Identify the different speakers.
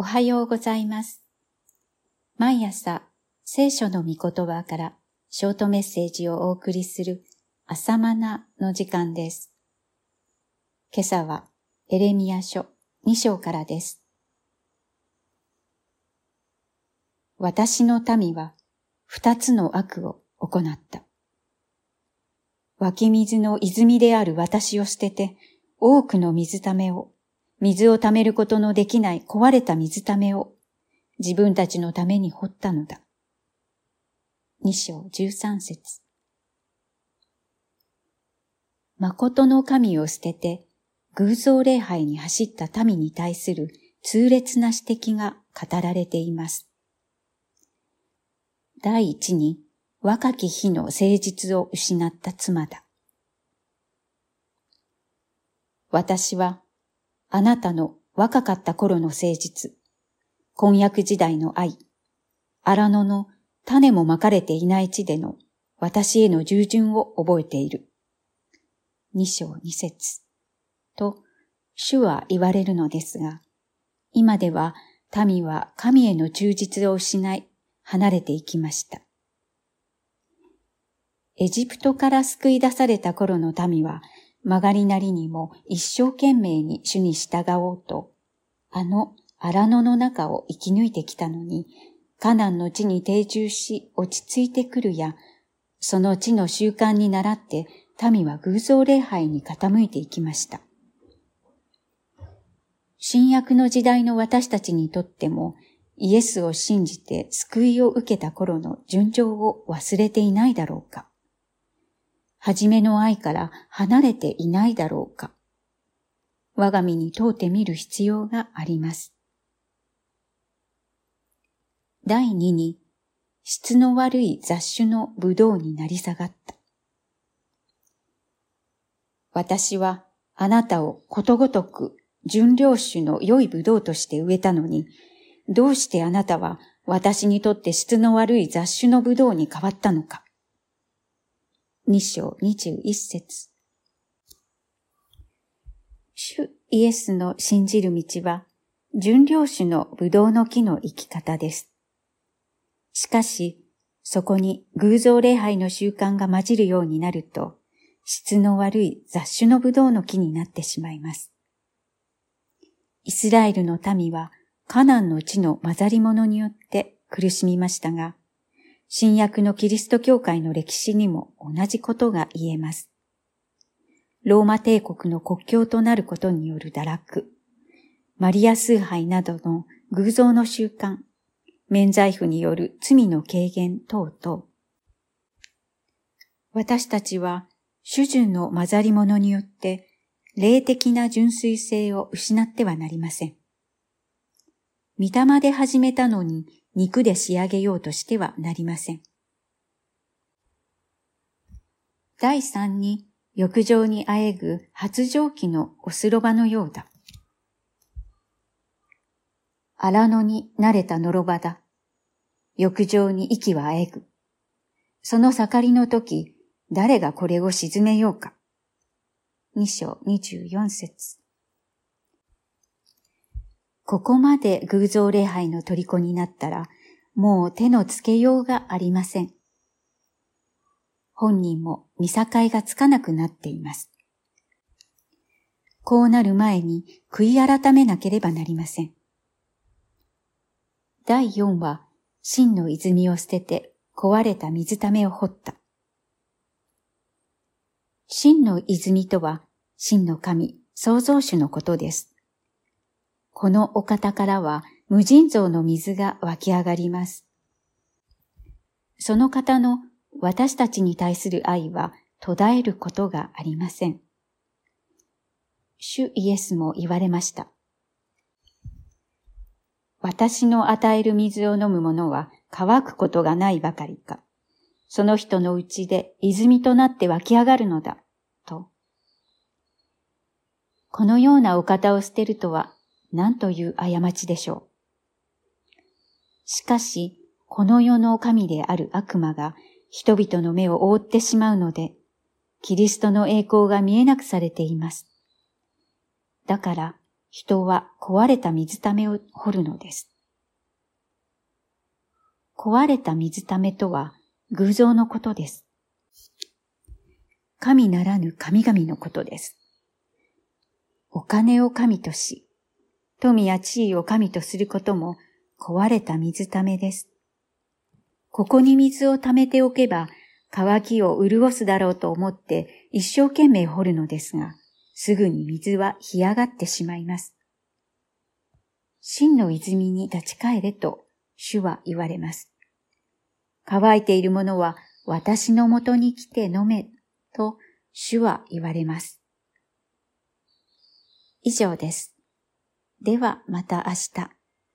Speaker 1: おはようございます。毎朝、聖書の御言葉からショートメッセージをお送りする朝マナの時間です。今朝はエレミア書2章からです。私の民は二つの悪を行った。湧き水の泉である私を捨てて、多くの水ためを水を溜めることのできない壊れた水ためを自分たちのために掘ったのだ。二章十三節誠の神を捨てて偶像礼拝に走った民に対する痛烈な指摘が語られています。第一に若き日の誠実を失った妻だ。私はあなたの若かった頃の誠実、婚約時代の愛、荒野の種もまかれていない地での私への従順を覚えている。二章二節と主は言われるのですが、今では民は神への忠実を失い、離れていきました。エジプトから救い出された頃の民は曲がりなりにも一生懸命に主に従おうと、あの荒野の中を生き抜いてきたのに、カナンの地に定住し落ち着いてくるや、その地の習慣に倣って民は偶像礼拝に傾いていきました。新約の時代の私たちにとっても、イエスを信じて救いを受けた頃の順調を忘れていないだろうか。初めの愛から離れていないだろうか。我が身に問うてみる必要があります。第二に、質の悪い雑種の葡萄になり下がった。私はあなたをことごとく純良種の良い葡萄として植えたのに、どうしてあなたは私にとって質の悪い雑種の葡萄に変わったのか。二章二十一節主イエスの信じる道は、純良種の葡萄の木の生き方です。しかし、そこに偶像礼拝の習慣が混じるようになると、質の悪い雑種の葡萄の木になってしまいます。イスラエルの民はカナンの地の混ざり物によって苦しみましたが、新約のキリスト教会の歴史にも同じことが言えます。ローマ帝国の国境となることによる堕落、マリア崇拝などの偶像の習慣、免罪符による罪の軽減等々。私たちは主従の混ざり物によって霊的な純粋性を失ってはなりません。御霊で始めたのに肉で仕上げようとしてはなりません。第三に、浴場にあえぐ発情期のおすろばのようだ。荒野に慣れたのろばだ。浴場に息はあえぐ。その盛りの時、誰がこれを沈めようか。二章二十四節ここまで偶像礼拝の虜になったら、もう手のつけようがありません。本人も見境がつかなくなっています。こうなる前に悔い改めなければなりません。第4は、真の泉を捨てて壊れた水ためを掘った。真の泉とは、真の神、創造主のことです。このお方からは無尽蔵の水が湧き上がります。その方の私たちに対する愛は途絶えることがありません。主イエスも言われました。私の与える水を飲む者は乾くことがないばかりか。その人のうちで泉となって湧き上がるのだ。と。このようなお方を捨てるとは何という過ちでしょう。しかし、この世の神である悪魔が人々の目を覆ってしまうので、キリストの栄光が見えなくされています。だから、人は壊れた水ためを掘るのです。壊れた水ためとは偶像のことです。神ならぬ神々のことです。お金を神とし、富や地位を神とすることも壊れた水ためです。ここに水を溜めておけば乾きを潤すだろうと思って一生懸命掘るのですが、すぐに水は干上がってしまいます。真の泉に立ち返れと主は言われます。乾いているものは私のもとに来て飲めと主は言われます。以上です。ではまた明日。